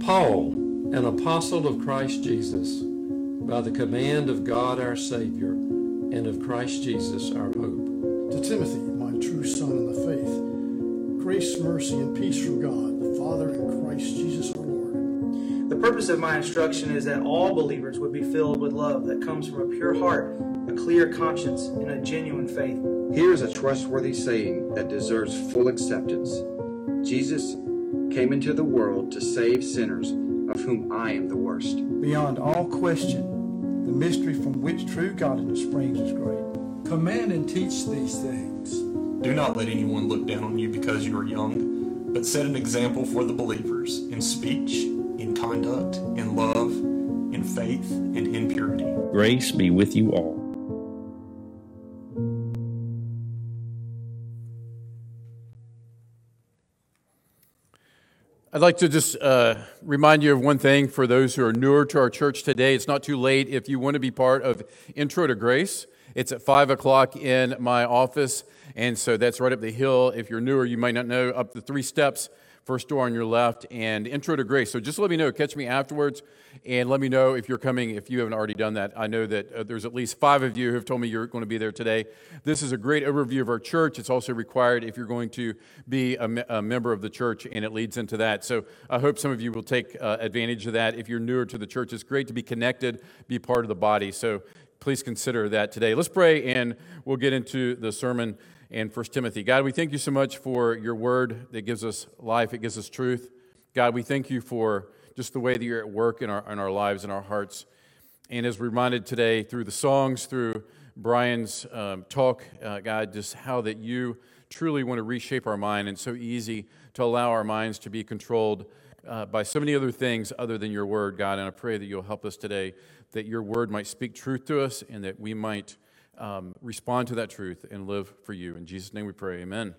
Paul, an apostle of Christ Jesus, by the command of God our Savior and of Christ Jesus our hope. To Timothy, my true son in the faith, grace, mercy, and peace from God, the Father, and Christ Jesus our Lord. The purpose of my instruction is that all believers would be filled with love that comes from a pure heart, a clear conscience, and a genuine faith. Here is a trustworthy saying that deserves full acceptance Jesus came into the world to save sinners, of whom I am the worst. Beyond all question, the mystery from which true godliness springs is great. Command and teach these things. Do not let anyone look down on you because you are young, but set an example for the believers in speech, in conduct, in love, in faith, and in purity. Grace be with you all. I'd like to just uh, remind you of one thing for those who are newer to our church today. It's not too late if you want to be part of Intro to Grace. It's at 5 o'clock in my office, and so that's right up the hill. If you're newer, you might not know, up the three steps first door on your left, and Intro to Grace. So just let me know. Catch me afterwards, and let me know if you're coming, if you haven't already done that. I know that uh, there's at least five of you who have told me you're going to be there today. This is a great overview of our church. It's also required if you're going to be a, me- a member of the church, and it leads into that. So I hope some of you will take uh, advantage of that. If you're newer to the church, it's great to be connected, be part of the body. So please consider that today. Let's pray, and we'll get into the sermon and 1 Timothy. God, we thank you so much for your word that gives us life, it gives us truth. God, we thank you for just the way that you're at work in our, in our lives and our hearts. And as reminded today through the songs, through Brian's um, talk, uh, God, just how that you truly want to reshape our mind and so easy to allow our minds to be controlled uh, by so many other things other than your word, God. And I pray that you'll help us today, that your word might speak truth to us and that we might um, respond to that truth and live for you. In Jesus' name we pray, amen.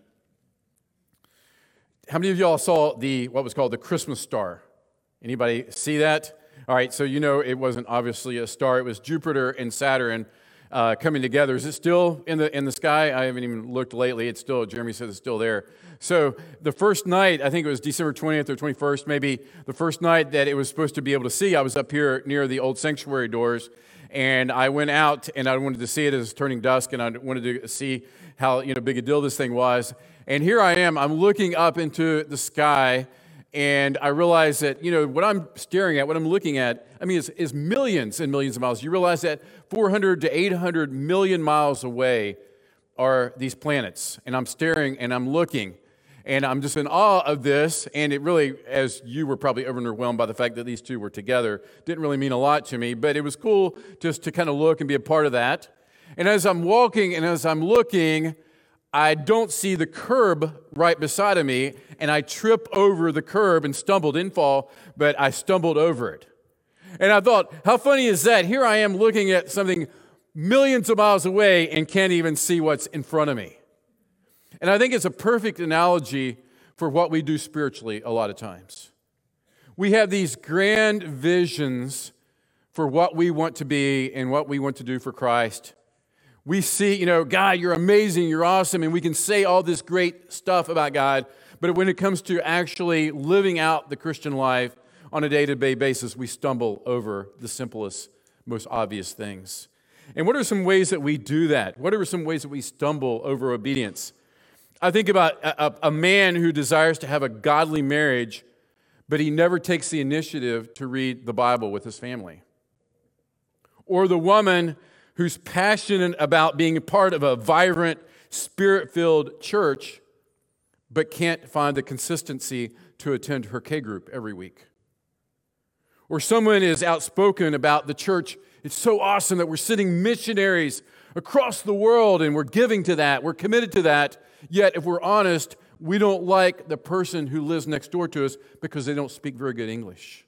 How many of y'all saw the what was called the Christmas star? Anybody see that? All right, so you know it wasn't obviously a star, it was Jupiter and Saturn uh, coming together. Is it still in the, in the sky? I haven't even looked lately. It's still, Jeremy says it's still there. So the first night, I think it was December 20th or 21st, maybe the first night that it was supposed to be able to see, I was up here near the old sanctuary doors and I went out and I wanted to see it as turning dusk, and I wanted to see how you know big a deal this thing was. And here I am, I'm looking up into the sky, and I realize that you know what I'm staring at, what I'm looking at. I mean, is, is millions and millions of miles. You realize that 400 to 800 million miles away are these planets, and I'm staring and I'm looking. And I'm just in awe of this. And it really, as you were probably overwhelmed by the fact that these two were together, didn't really mean a lot to me. But it was cool just to kind of look and be a part of that. And as I'm walking and as I'm looking, I don't see the curb right beside of me. And I trip over the curb and stumbled, didn't fall, but I stumbled over it. And I thought, how funny is that? Here I am looking at something millions of miles away and can't even see what's in front of me. And I think it's a perfect analogy for what we do spiritually a lot of times. We have these grand visions for what we want to be and what we want to do for Christ. We see, you know, God, you're amazing, you're awesome, and we can say all this great stuff about God, but when it comes to actually living out the Christian life on a day to day basis, we stumble over the simplest, most obvious things. And what are some ways that we do that? What are some ways that we stumble over obedience? I think about a, a, man who desires to have a godly marriage, but he never takes the initiative to read the Bible with his family. Or the woman who's passionate about being a part of a vibrant, spirit filled church, but can't find the consistency to attend her K group every week. Or someone is outspoken about the church. It's so awesome that we're sending missionaries across the world and we're giving to that, we're committed to that Yet, if we're honest, we don't like the person who lives next door to us because they don't speak very good English.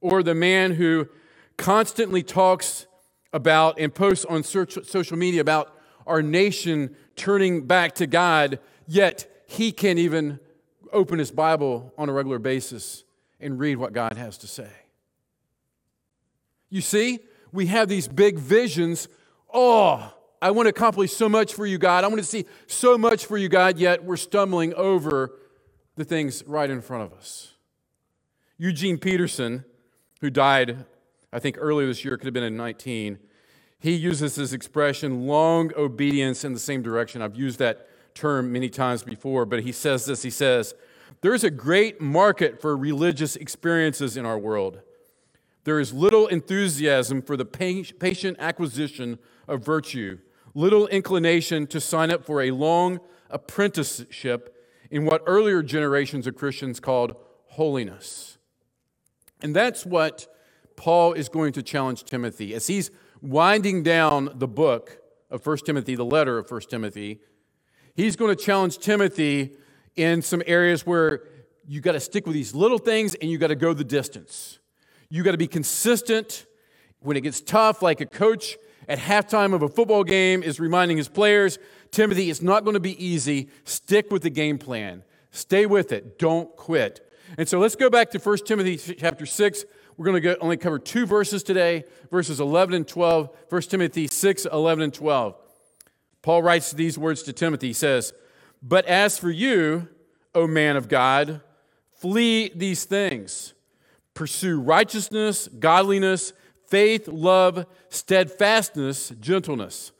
Or the man who constantly talks about and posts on social media about our nation turning back to God, yet he can't even open his Bible on a regular basis and read what God has to say. You see, we have these big visions. Oh, I want to accomplish so much for you, God. I want to see so much for you, God, yet we're stumbling over the things right in front of us. Eugene Peterson, who died, I think, earlier this year, could have been in 19, he uses this expression, long obedience in the same direction. I've used that term many times before, but he says this he says, There's a great market for religious experiences in our world. There is little enthusiasm for the patient acquisition of virtue, little inclination to sign up for a long apprenticeship in what earlier generations of Christians called holiness. And that's what Paul is going to challenge Timothy as he's winding down the book of 1 Timothy, the letter of 1 Timothy. He's going to challenge Timothy in some areas where you got to stick with these little things and you got to go the distance. You got to be consistent when it gets tough, like a coach at halftime of a football game is reminding his players Timothy, it's not going to be easy. Stick with the game plan, stay with it, don't quit. And so let's go back to 1 Timothy chapter 6. We're going to only cover two verses today, verses 11 and 12. 1 Timothy 6, 11 and 12. Paul writes these words to Timothy. He says, But as for you, O man of God, flee these things. Pursue righteousness, godliness, faith, love, steadfastness, gentleness.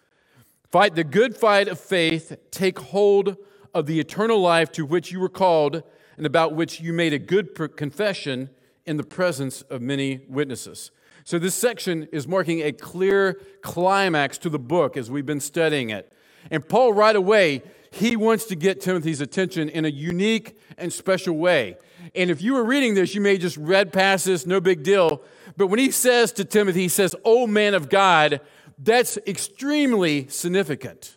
Fight the good fight of faith. Take hold of the eternal life to which you were called and about which you made a good confession in the presence of many witnesses. So, this section is marking a clear climax to the book as we've been studying it. And Paul, right away, he wants to get Timothy's attention in a unique and special way. And if you were reading this, you may just read past this, no big deal. But when he says to Timothy, he says, Oh man of God, that's extremely significant.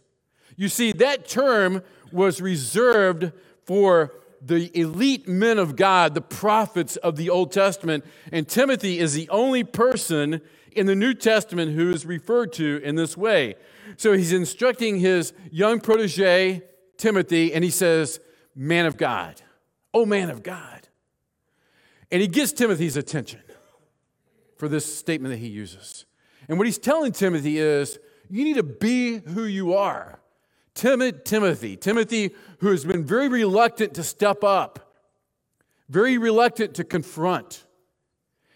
You see, that term was reserved for the elite men of God, the prophets of the Old Testament, and Timothy is the only person in the New Testament who is referred to in this way. So he's instructing his young protege, Timothy, and he says, Man of God. Oh, man of God. And he gets Timothy's attention for this statement that he uses. And what he's telling Timothy is, you need to be who you are. Timothy, Timothy, who has been very reluctant to step up, very reluctant to confront.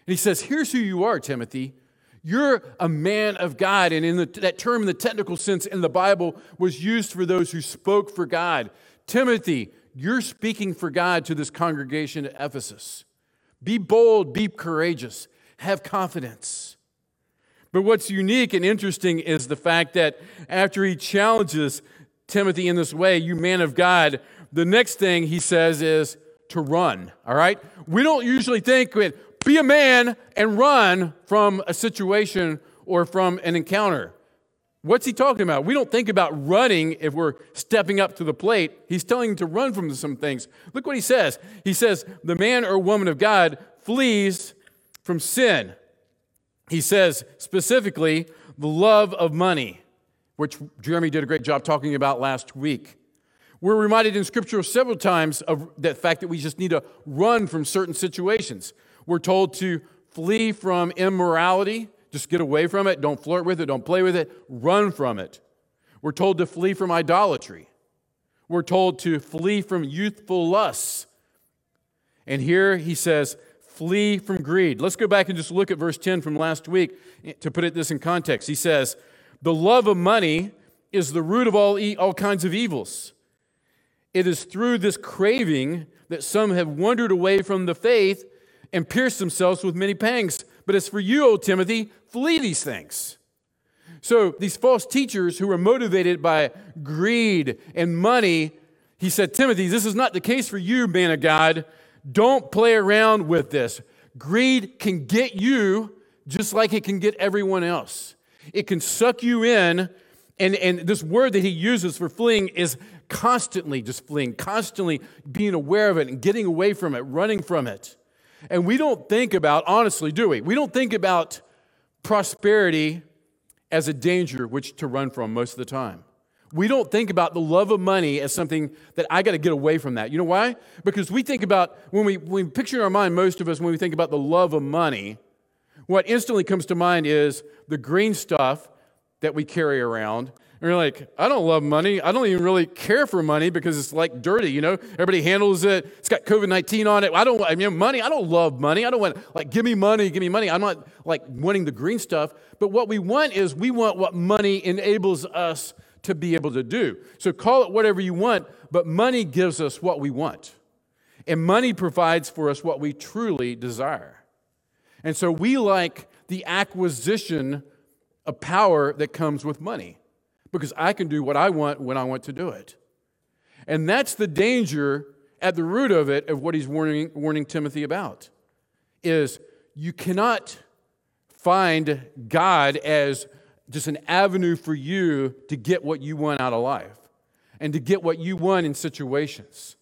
And he says, Here's who you are, Timothy. You're a man of God. And in the, that term, in the technical sense in the Bible, was used for those who spoke for God. Timothy, you're speaking for God to this congregation at Ephesus. Be bold, be courageous, have confidence. But what's unique and interesting is the fact that after he challenges Timothy in this way, you man of God, the next thing he says is to run, all right? We don't usually think, be a man and run from a situation or from an encounter. What's he talking about? We don't think about running if we're stepping up to the plate. He's telling to run from some things. Look what he says. He says, The man or woman of God flees from sin. He says specifically, the love of money which Jeremy did a great job talking about last week. We're reminded in Scripture several times of the fact that we just need to run from certain situations. We're told to flee from immorality, just get away from it, don't flirt with it, don't play with it, run from it. We're told to flee from idolatry. We're told to flee from youthful lusts. And here he says, flee from greed. Let's go back and just look at verse 10 from last week to put it this in context. He says, the love of money is the root of all, e- all kinds of evils. It is through this craving that some have wandered away from the faith and pierced themselves with many pangs. But as for you, O Timothy, flee these things. So these false teachers who are motivated by greed and money, he said, Timothy, this is not the case for you, man of God. Don't play around with this. Greed can get you just like it can get everyone else. It can suck you in. And, and this word that he uses for fleeing is constantly just fleeing, constantly being aware of it and getting away from it, running from it. And we don't think about, honestly, do we? We don't think about prosperity as a danger which to run from most of the time. We don't think about the love of money as something that I got to get away from that. You know why? Because we think about, when we, when we picture in our mind, most of us, when we think about the love of money, what instantly comes to mind is the green stuff that we carry around, you're like, I don't love money. I don't even really care for money because it's like dirty, you know? Everybody handles it. It's got COVID 19 on it. I don't, I mean, money, I don't love money. I don't want, like, give me money, give me money. I'm not like wanting the green stuff. But what we want is we want what money enables us to be able to do. So call it whatever you want, but money gives us what we want. And money provides for us what we truly desire. And so we like the acquisition of power that comes with money because I can do what I want when I want to do it. And that's the danger at the root of it of what he's warning, warning Timothy about is you cannot find God as just an avenue for you to get what you want out of life and to get what you want in situations.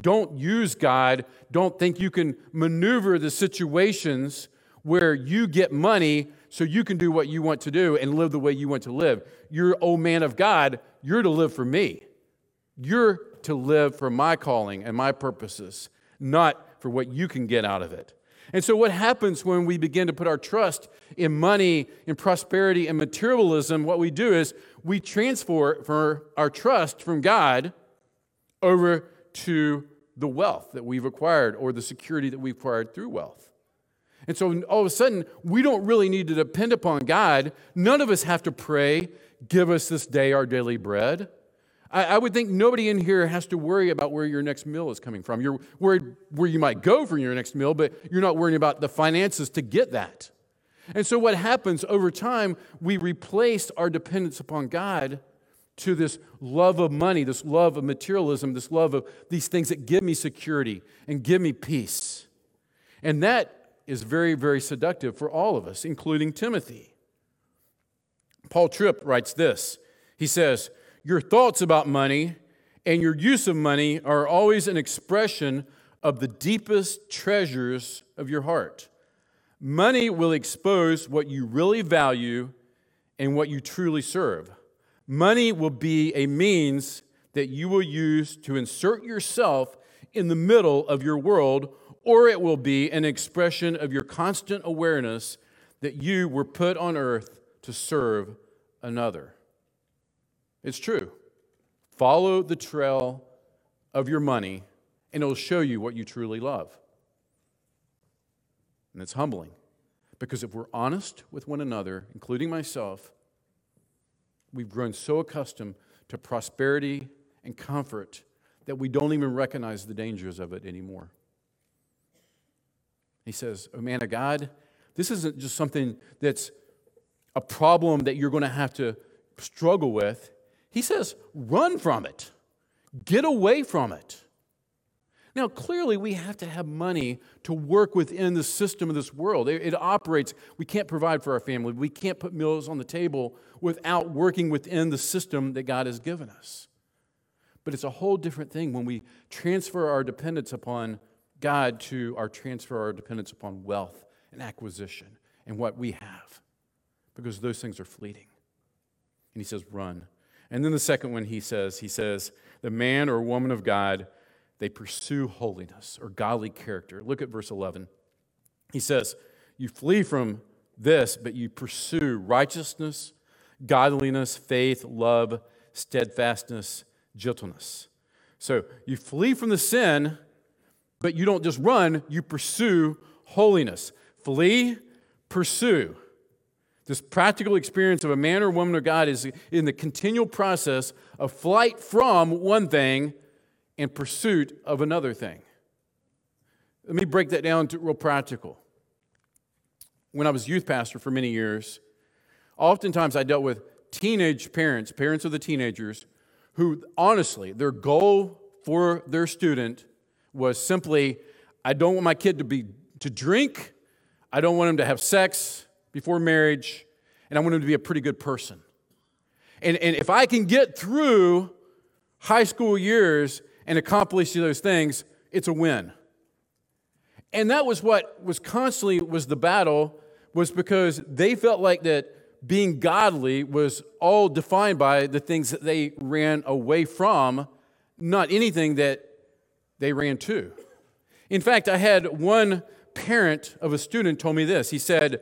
Don't use God. Don't think you can maneuver the situations where you get money so you can do what you want to do and live the way you want to live. You're, oh man of God, you're to live for me. You're to live for my calling and my purposes, not for what you can get out of it. And so, what happens when we begin to put our trust in money, in prosperity, and materialism? What we do is we transfer our trust from God over to the wealth that we've acquired or the security that we've acquired through wealth. And so all of a sudden, we don't really need to depend upon God. None of us have to pray, give us this day our daily bread. I, I, would think nobody in here has to worry about where your next meal is coming from. You're worried where you might go for your next meal, but you're not worrying about the finances to get that. And so what happens over time, we replace our dependence upon God to this love of money, this love of materialism, this love of these things that give me security and give me peace. And that is very, very seductive for all of us, including Timothy. Paul Tripp writes this He says, Your thoughts about money and your use of money are always an expression of the deepest treasures of your heart. Money will expose what you really value and what you truly serve. Money will be a means that you will use to insert yourself in the middle of your world or it will be an expression of your constant awareness that you were put on earth to serve another. It's true. Follow the trail of your money, and it'll show you what you truly love. And it's humbling because if we're honest with one another, including myself, we've grown so accustomed to prosperity and comfort that we don't even recognize the dangers of it anymore. He says, Oh man of God, this isn't just something that's a problem that you're going to have to struggle with. He says, run from it, get away from it. Now, clearly, we have to have money to work within the system of this world. It, it, operates, we can't provide for our family, we can't put meals on the table without working within the system that God has given us. But it's a whole different thing when we transfer our dependence upon God to our transfer our dependence upon wealth and acquisition and what we have, because those things are fleeting. And he says, run. And then the second one he says, he says, the man or woman of God, they pursue holiness or godly character. Look at verse 11. He says, You flee from this, but you pursue righteousness, godliness, faith, love, steadfastness, gentleness. So you flee from the sin but you don't just run, you pursue holiness. Flee, pursue. This practical experience of a man or woman of God is in the continual process of flight from one thing and pursuit of another thing. Let me break that down to real practical. When I was youth pastor for many years, oftentimes I dealt with teenage parents, parents of the teenagers, who honestly, their goal for their student was simply I don't want my kid to be to drink, I don't want him to have sex before marriage, and I want him to be a pretty good person. And, and if I can get through high school years and accomplish those things, it's a win. And that was what was constantly was the battle was because they felt like that being godly was all defined by the things that they ran away from, not anything that they ran to. In fact, I had one parent of a student told me this. He said,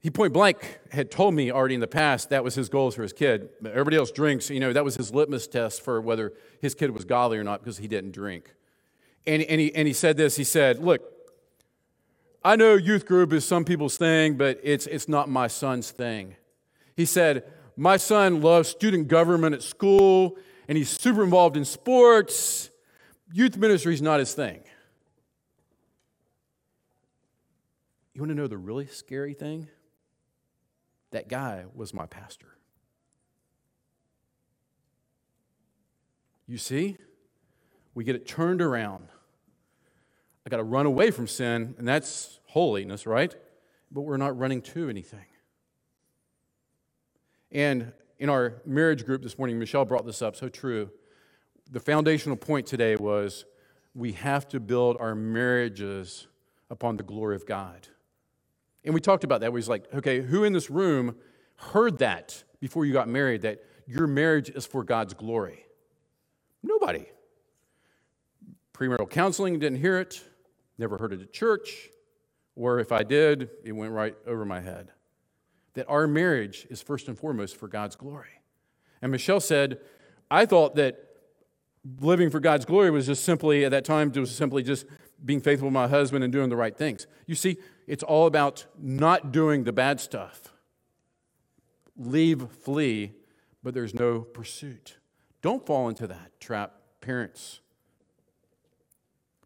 he point blank had told me already in the past that was his goals for his kid. Everybody else drinks, you know, that was his litmus test for whether his kid was godly or not because he didn't drink. And, and, he, and he said this he said, Look, I know youth group is some people's thing, but it's, it's not my son's thing. He said, My son loves student government at school, and he's super involved in sports. Youth ministry is not his thing. You want to know the really scary thing? That guy was my pastor. You see, we get it turned around. I got to run away from sin, and that's holiness, right? But we're not running to anything. And in our marriage group this morning, Michelle brought this up, so true. The foundational point today was we have to build our marriages upon the glory of God. And we talked about that. We was like, okay, who in this room heard that before you got married that your marriage is for God's glory? Nobody. Premarital counseling didn't hear it, never heard it at church, or if I did, it went right over my head. That our marriage is first and foremost for God's glory. And Michelle said, I thought that living for God's glory was just simply, at that time, it was simply just being faithful to my husband and doing the right things. You see, it's all about not doing the bad stuff. Leave, flee, but there's no pursuit. Don't fall into that trap, parents.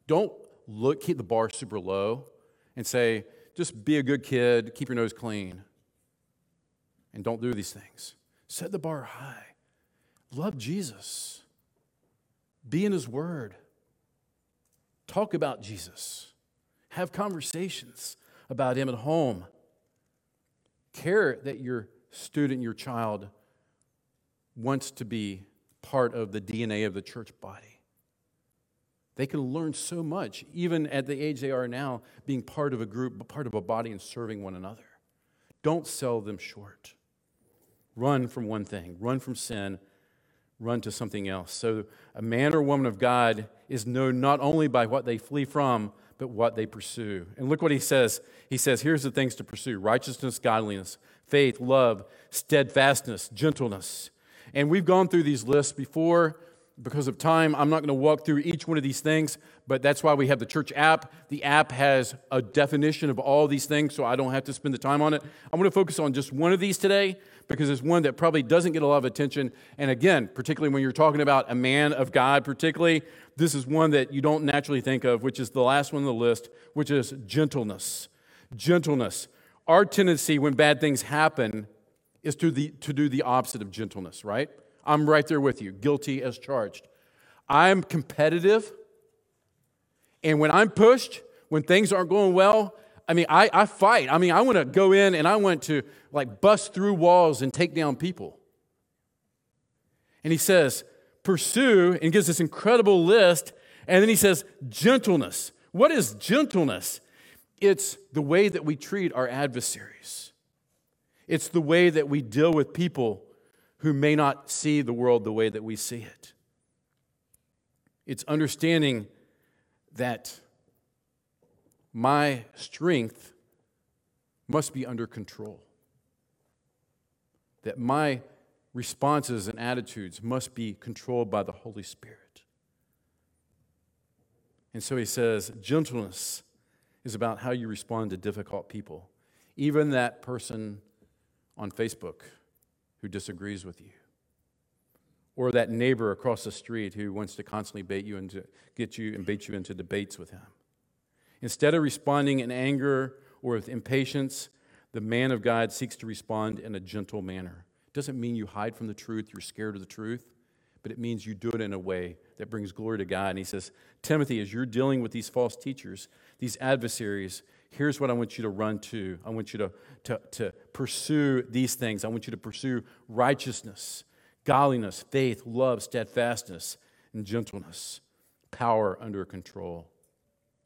Don't look, keep the bar super low and say, just be a good kid, keep your nose clean, and don't do these things. Set the bar high. Love Jesus. Be in His Word. Talk about Jesus. Have conversations about Him at home. Care that your student, your child, wants to be part of the DNA of the church body. They can learn so much, even at the age they are now, being part of a group, part of a body, and serving one another. Don't sell them short. Run from one thing, run from sin, run to something else. So, a man or woman of God is known not only by what they flee from, but what they pursue. And look what he says. He says, Here's the things to pursue righteousness, godliness, faith, love, steadfastness, gentleness. And we've gone through these lists before. Because of time, I'm not going to walk through each one of these things, but that's why we have the church app. The app has a definition of all these things, so I don't have to spend the time on it. I'm going to focus on just one of these today because it's one that probably doesn't get a lot of attention. And again, particularly when you're talking about a man of God, particularly, this is one that you don't naturally think of, which is the last one on the list, which is gentleness. Gentleness. Our tendency when bad things happen is to, the, to do the opposite of gentleness, right? I'm right there with you, guilty as charged. I'm competitive, and when I'm pushed, when things aren't going well, I mean, I, I fight. I mean, I want to go in and I want to like bust through walls and take down people. And he says, pursue, and gives this incredible list. And then he says, gentleness. What is gentleness? It's the way that we treat our adversaries, it's the way that we deal with people who may not see the world the way that we see it. It's understanding that my strength must be under control, that my responses and attitudes must be controlled by the Holy Spirit. And so he says, gentleness is about how you respond to difficult people, even that person on Facebook who disagrees with you, or that neighbor across the street who wants to constantly bait you into, get you and bait you into debates with him. Instead of responding in anger or with impatience, the man of God seeks to respond in a gentle manner. It doesn't mean you hide from the truth, you're scared of the truth, but it means you do it in a way that brings glory to God. And he says, Timothy, as you're dealing with these false teachers, these adversaries, here's what I want you to run to. I want you to, to, to pursue these things. I want you to pursue righteousness, godliness, faith, love, steadfastness, and gentleness, power under control.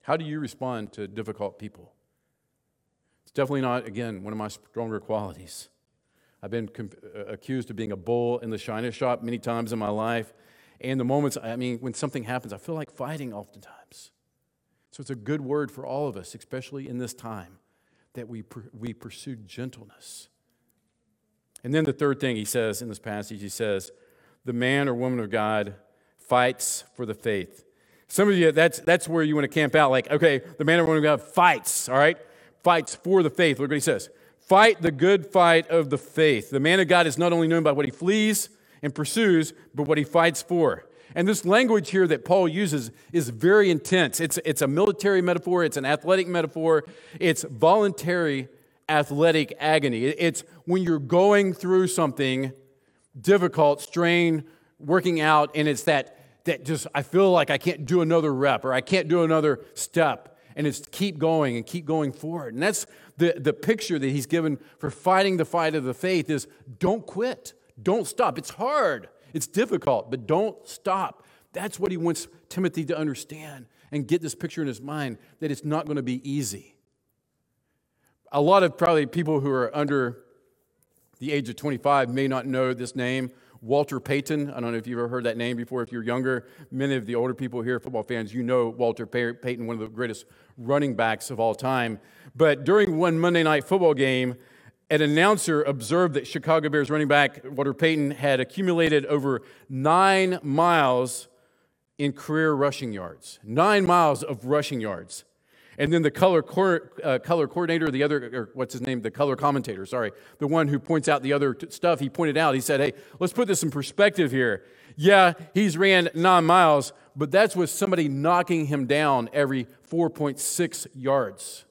How do you respond to difficult people? It's definitely not, again, one of my stronger qualities. I've been uh, accused of being a bull in the china shop many times in my life. And the moments, I mean, when something happens, I feel like fighting oftentimes. So it's a good word for all of us, especially in this time, that we, we pursue gentleness. And then the third thing he says in this passage, he says, the man or woman of God fights for the faith. Some of you, that's, that's where you want to camp out. Like, okay, the man or woman of God fights, all right? Fights for the faith. Look what he says. Fight the good fight of the faith. The man of God is not only known by what he flees and pursues, but what he fights for. And this language here that Paul uses is very intense. It's, it's a military metaphor, it's an athletic metaphor, it's voluntary athletic agony. It's when you're going through something difficult, strain, working out, and it's that, that just, I feel like I can't do another rep or I can't do another step. And it's keep going and keep going forward. And that's the, the picture that he's given for fighting the fight of the faith is don't quit. Don't stop. It's hard. It's difficult, but don't stop. That's what he wants Timothy to understand and get this picture in his mind that it's not going to be easy. A lot of probably people who are under the age of 25 may not know this name. Walter Payton. I don't know if you've ever heard that name before. If you're younger, many of the older people here, football fans, you know Walter Payton, one of the greatest running backs of all time. But during one Monday night football game, an announcer observed that Chicago Bears running back Walter Payton had accumulated over nine miles in career rushing yards. Nine miles of rushing yards. And then the color, uh, color coordinator, the other, or what's his name? The color commentator, sorry, the one who points out the other t- stuff, he pointed out, he said, hey, let's put this in perspective here. Yeah, he's ran nine miles, but that's with somebody knocking him down every 4.6 yards.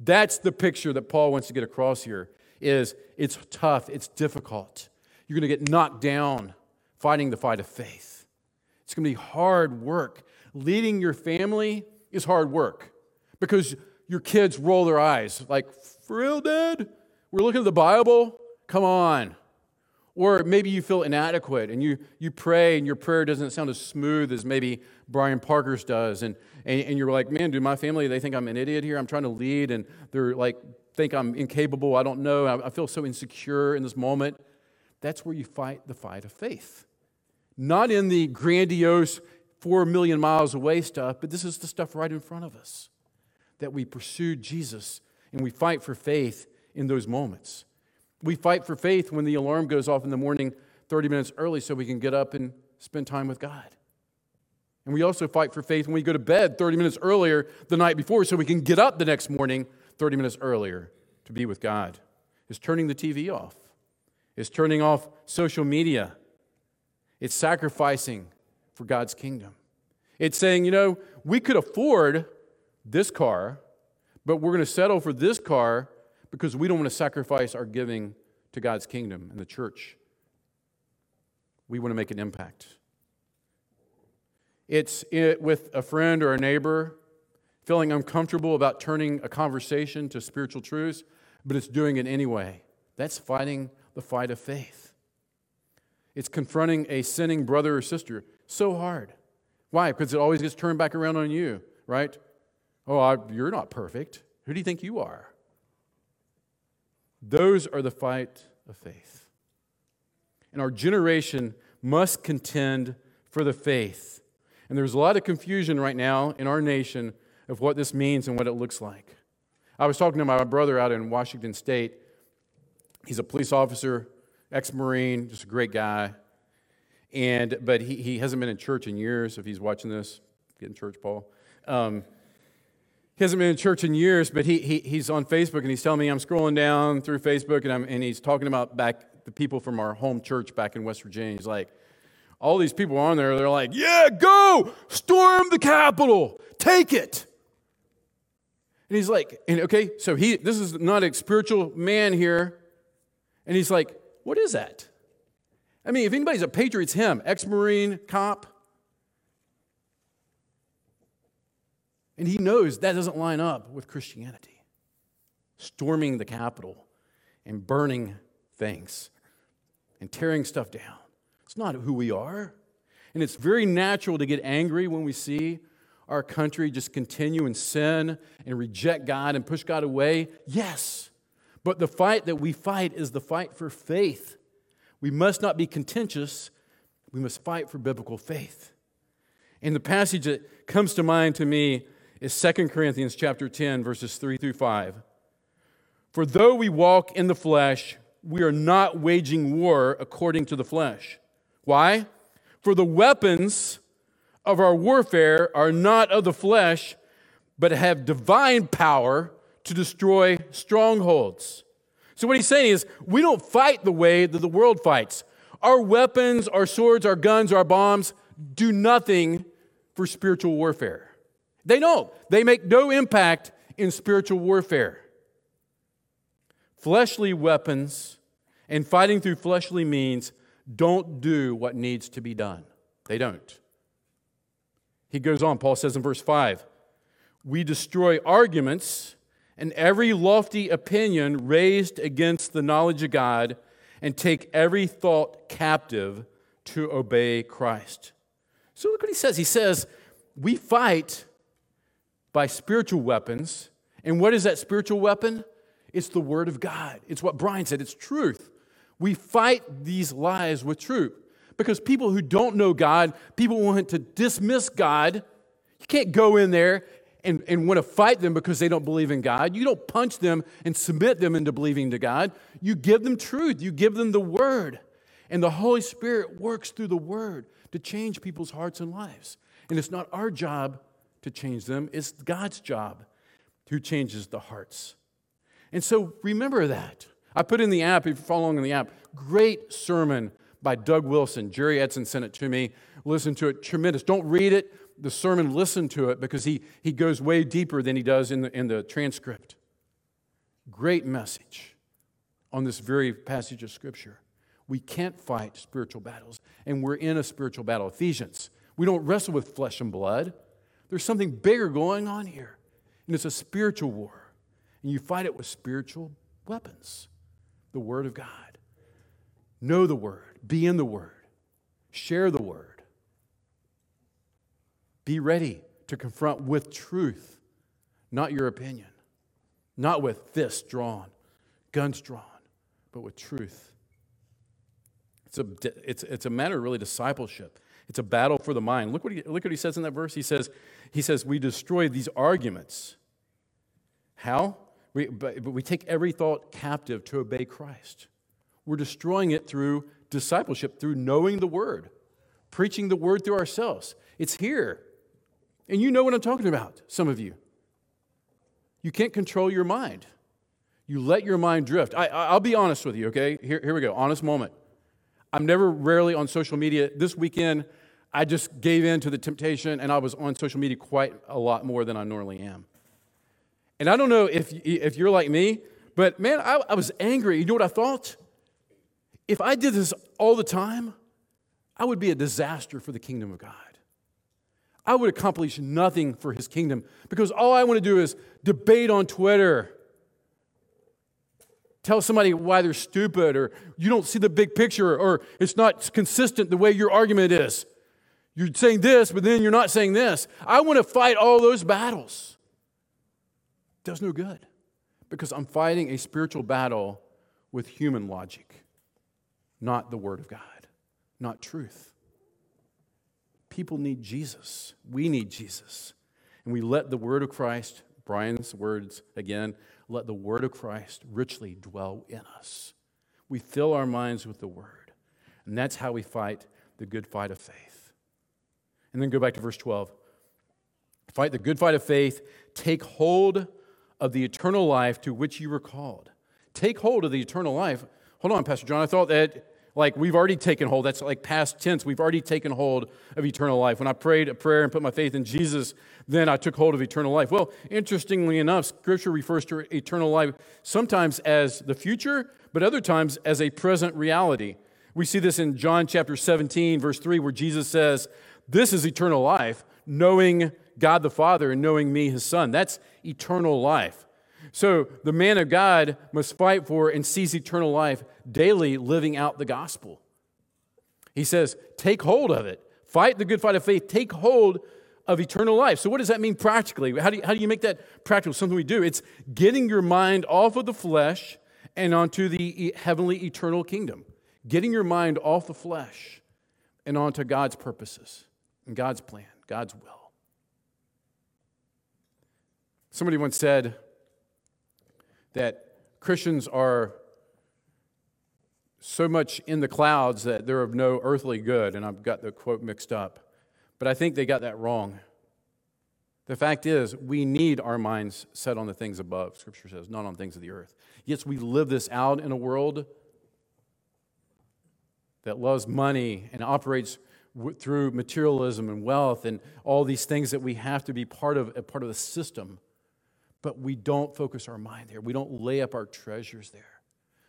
That's the picture that Paul wants to get across here is it's tough, it's difficult. You're going to get knocked down fighting the fight of faith. It's going to be hard work. Leading your family is hard work because your kids roll their eyes like, for real, Dad? We're looking at the Bible? Come on. Or maybe you feel inadequate and you, you pray and your prayer doesn't sound as smooth as maybe Brian Parker's does. And, and, and you're like, man, do my family, they think I'm an idiot here? I'm trying to lead and they're like, think I'm incapable. I don't know. I, I feel so insecure in this moment. That's where you fight the fight of faith. Not in the grandiose, four million miles away stuff, but this is the stuff right in front of us that we pursue Jesus and we fight for faith in those moments. We fight for faith when the alarm goes off in the morning 30 minutes early so we can get up and spend time with God. And we also fight for faith when we go to bed 30 minutes earlier the night before so we can get up the next morning 30 minutes earlier to be with God. It's turning the TV off, it's turning off social media, it's sacrificing for God's kingdom. It's saying, you know, we could afford this car, but we're going to settle for this car because we don't want to sacrifice our giving to God's kingdom and the church. We want to make an impact. It's it with a friend or a neighbor feeling uncomfortable about turning a conversation to spiritual truths, but it's doing it anyway. That's fighting the fight of faith. It's confronting a sinning brother or sister. So hard. Why? Because it always gets turned back around on you, right? Oh, I, you're not perfect. Who do you think you are? Those are the fight of faith. And our generation must contend for the faith. And there's a lot of confusion right now in our nation of what this means and what it looks like. I was talking to my brother out in Washington State. He's a police officer, ex Marine, just a great guy. And, but he, he hasn't been in church in years. If he's watching this, get in church, Paul. Um, he hasn't been in church in years, but he, he, he's on Facebook and he's telling me I'm scrolling down through Facebook and, I'm, and he's talking about back the people from our home church back in West Virginia. He's like, all these people on there, they're like, yeah, go, storm the Capitol, take it. And he's like, and okay, so he this is not a spiritual man here. And he's like, what is that? I mean, if anybody's a patriot, it's him, ex-Marine, cop. And he knows that doesn't line up with Christianity. Storming the Capitol and burning things and tearing stuff down. It's not who we are. And it's very natural to get angry when we see our country just continue in sin and reject God and push God away. Yes. But the fight that we fight is the fight for faith. We must not be contentious. We must fight for biblical faith. And the passage that comes to mind to me is 2 Corinthians chapter 10 verses 3 through 5. For though we walk in the flesh, we are not waging war according to the flesh. Why? For the weapons of our warfare are not of the flesh, but have divine power to destroy strongholds. So, what he's saying is, we don't fight the way that the world fights. Our weapons, our swords, our guns, our bombs do nothing for spiritual warfare. They don't. They make no impact in spiritual warfare. Fleshly weapons and fighting through fleshly means don't do what needs to be done. They don't. He goes on, Paul says in verse 5 We destroy arguments and every lofty opinion raised against the knowledge of God and take every thought captive to obey Christ. So look what he says. He says, We fight by spiritual weapons. And what is that spiritual weapon? It's the Word of God. It's what Brian said, it's truth. We fight these lies with truth. Because people who don't know God, people want to dismiss God. You can't go in there and, and want to fight them because they don't believe in God. You don't punch them and submit them into believing to God. You give them truth, you give them the Word. And the Holy Spirit works through the Word to change people's hearts and lives. And it's not our job to change them, it's God's job who changes the hearts. And so remember that. I put in the app, if you're following in the app, great sermon by Doug Wilson. Jerry Edson sent it to me. Listen to it, tremendous. Don't read it, the sermon, listen to it because he, he goes way deeper than he does in the, in the transcript. Great message on this very passage of Scripture. We can't fight spiritual battles, and we're in a spiritual battle. Ephesians, we don't wrestle with flesh and blood. There's something bigger going on here, and it's a spiritual war. And you fight it with spiritual weapons the Word of God. Know the Word, be in the Word, share the Word. Be ready to confront with truth, not your opinion, not with fists drawn, guns drawn, but with truth. It's a, it's, it's a matter of really discipleship. It's a battle for the mind. Look what, he, look what he says in that verse. He says, he says, We destroy these arguments. How? We, but, but we take every thought captive to obey Christ. We're destroying it through discipleship, through knowing the Word, preaching the Word through ourselves. It's here. And you know what I'm talking about, some of you. You can't control your mind. You let your mind drift. I, will be honest with you, okay? Here, here we go, honest moment. I'm never rarely on social media. This weekend, I just gave in to the temptation and I was on social media quite a lot more than I normally am. And I don't know if, if you're like me, but man, I, I was angry. You know what I thought? If I did this all the time, I would be a disaster for the kingdom of God. I would accomplish nothing for his kingdom because all I want to do is debate on Twitter. Tell somebody why they're stupid or you don't see the big picture or it's not consistent the way your argument is. You're saying this, but then you're not saying this. I want to fight all those battles. Does no good because I'm fighting a spiritual battle with human logic, not the Word of God, not truth. People need Jesus. We need Jesus. And we let the Word of Christ, Brian's words again, let the Word of Christ richly dwell in us. We fill our minds with the Word. And that's how we fight the good fight of faith. And then go back to verse 12. Fight the good fight of faith, take hold of the eternal life to which you were called. Take hold of the eternal life. Hold on, Pastor John. I thought that like we've already taken hold. That's like past tense. We've already taken hold of eternal life. When I prayed a prayer and put my faith in Jesus, then I took hold of eternal life. Well, interestingly enough, Scripture refers to eternal life sometimes as the future, but other times as a present reality. We see this in John chapter 17, verse 3, where Jesus says, This is eternal life, knowing God the Father and knowing me, his Son. That's eternal life. So the man of God must fight for and seize eternal life daily, living out the gospel. He says, take hold of it. Fight the good fight of faith. Take hold of eternal life. So, what does that mean practically? How do you, how do you make that practical? Something we do. It's getting your mind off of the flesh and onto the heavenly eternal kingdom. Getting your mind off the flesh and onto God's purposes and God's plan, God's will. Somebody once said that Christians are so much in the clouds that they're of no earthly good, and I've got the quote mixed up. But I think they got that wrong. The fact is, we need our minds set on the things above, Scripture says, not on things of the earth. Yes, we live this out in a world that loves money and operates w- through materialism and wealth and all these things that we have to be part of, a part of the system. But we don't focus our mind there. We don't lay up our treasures there.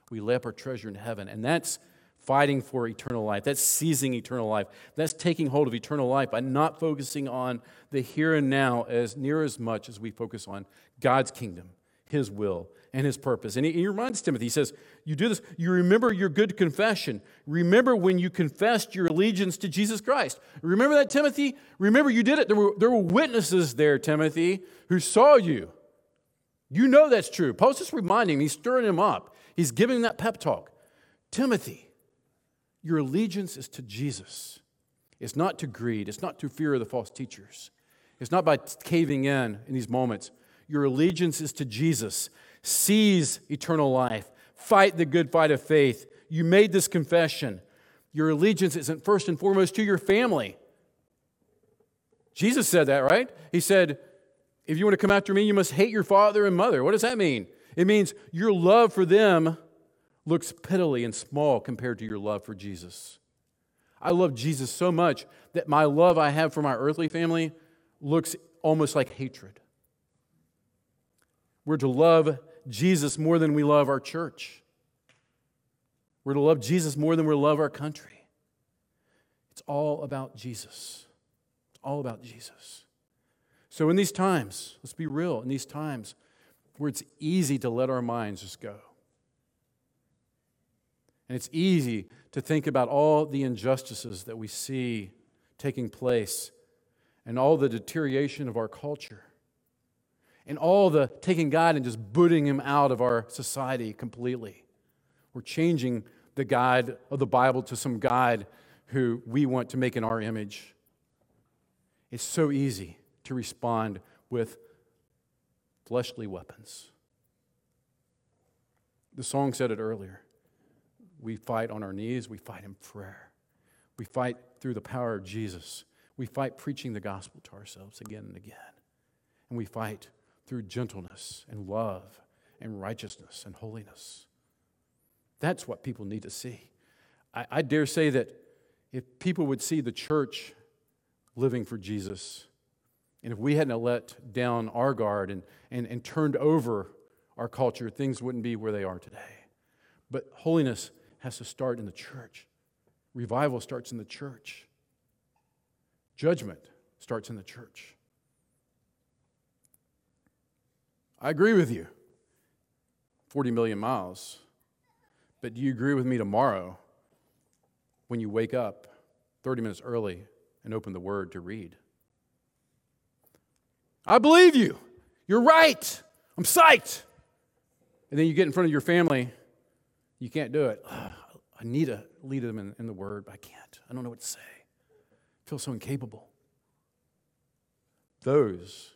We lay up our treasure in heaven. And that's fighting for eternal life. That's seizing eternal life. That's taking hold of eternal life by not focusing on the here and now as near as much as we focus on God's kingdom, His will, and His purpose. And he, he reminds Timothy, he says, You do this, you remember your good confession. Remember when you confessed your allegiance to Jesus Christ. Remember that, Timothy? Remember you did it. There were, there were witnesses there, Timothy, who saw you. You know that's true. Paul's just reminding him, he's stirring him up. He's giving that pep talk. Timothy, your allegiance is to Jesus. It's not to greed. It's not to fear of the false teachers. It's not by caving in in these moments. Your allegiance is to Jesus. Seize eternal life. Fight the good fight of faith. You made this confession. Your allegiance isn't first and foremost to your family. Jesus said that, right? He said, If you want to come after me, you must hate your father and mother. What does that mean? It means your love for them looks pitifully and small compared to your love for Jesus. I love Jesus so much that my love I have for my earthly family looks almost like hatred. We're to love Jesus more than we love our church. We're to love Jesus more than we love our country. It's all about Jesus. It's all about Jesus. So, in these times, let's be real, in these times where it's easy to let our minds just go, and it's easy to think about all the injustices that we see taking place and all the deterioration of our culture and all the taking God and just booting him out of our society completely. We're changing the God of the Bible to some God who we want to make in our image. It's so easy to respond with fleshly weapons. The song said it earlier. We fight on our knees, we fight in prayer. We fight through the power of Jesus. We fight preaching the gospel to ourselves again and again. And we fight through gentleness and love and righteousness and holiness. That's what people need to see. I, I, dare say that if people would see the church living for Jesus, and if we hadn't let down our guard and, and, and turned over our culture, things wouldn't be where they are today. But holiness has to start in the church. Revival starts in the church. Judgment starts in the church. I agree with you. 40 million miles. But do you agree with me tomorrow when you wake up 30 minutes early and open the Word to read? I believe you. You're right. I'm psyched. And then you get in front of your family you can't do it. I need to lead them in, in the word, but I can't. I don't know what to say. I feel so incapable. Those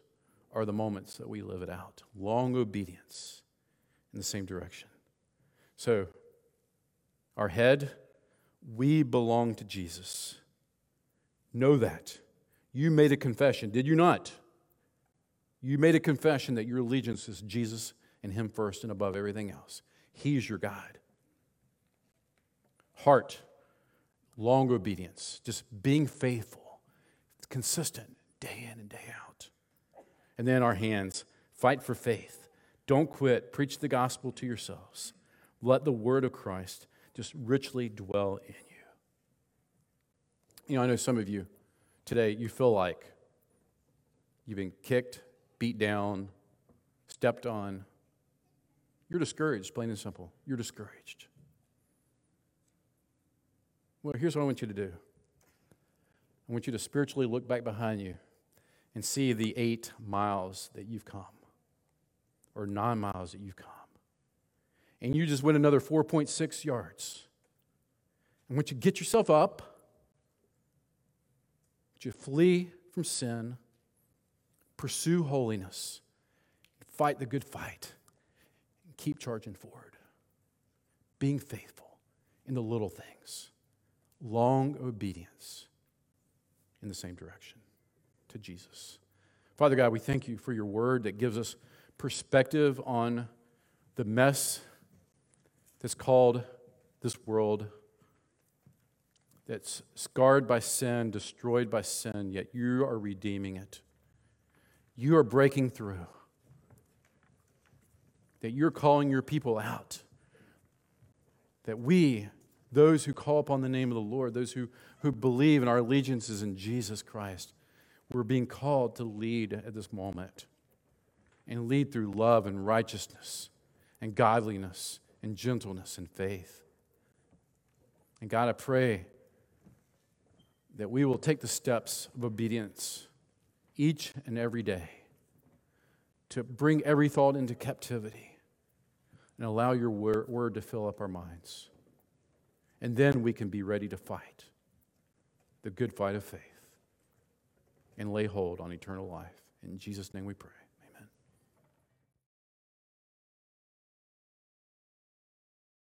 are the moments that we live it out. Long obedience in the same direction. So, our head, we belong to Jesus. Know that. You made a confession, did you not? You made a confession that your allegiance is Jesus and Him first and above everything else. He's your God heart, long obedience, just being faithful, consistent day in and day out. And then our hands, fight for faith. Don't quit. Preach the gospel to yourselves. Let the word of Christ just richly dwell in you. You know, I know some of you today, you feel like you've been kicked, beat down, stepped on. You're discouraged, plain and simple. You're discouraged. Well, here's what I want you to do I want you to spiritually look back behind you and see the eight miles that you've come, or nine miles that you've come. And you just went another 4.6 yards. And once you get yourself up, you flee from sin, pursue holiness, fight the good fight, and keep charging forward, being faithful in the little things, long obedience in the same direction to Jesus. Father God, we thank you for your word that gives us perspective on the mess that's called this world, that's scarred by sin, destroyed by sin, yet you are redeeming it. You are breaking through. That you're calling your people out. That we, those who call upon the name of the Lord, those who, who believe in our allegiances in Jesus Christ, we're being called to lead at this moment and lead through love and righteousness and godliness and gentleness and faith. And God, I pray that we will take the steps of obedience each and every day to bring every thought into captivity and allow your word to fill up our minds. And then we can be ready to fight the good fight of faith and lay hold on eternal life. In Jesus' name we pray.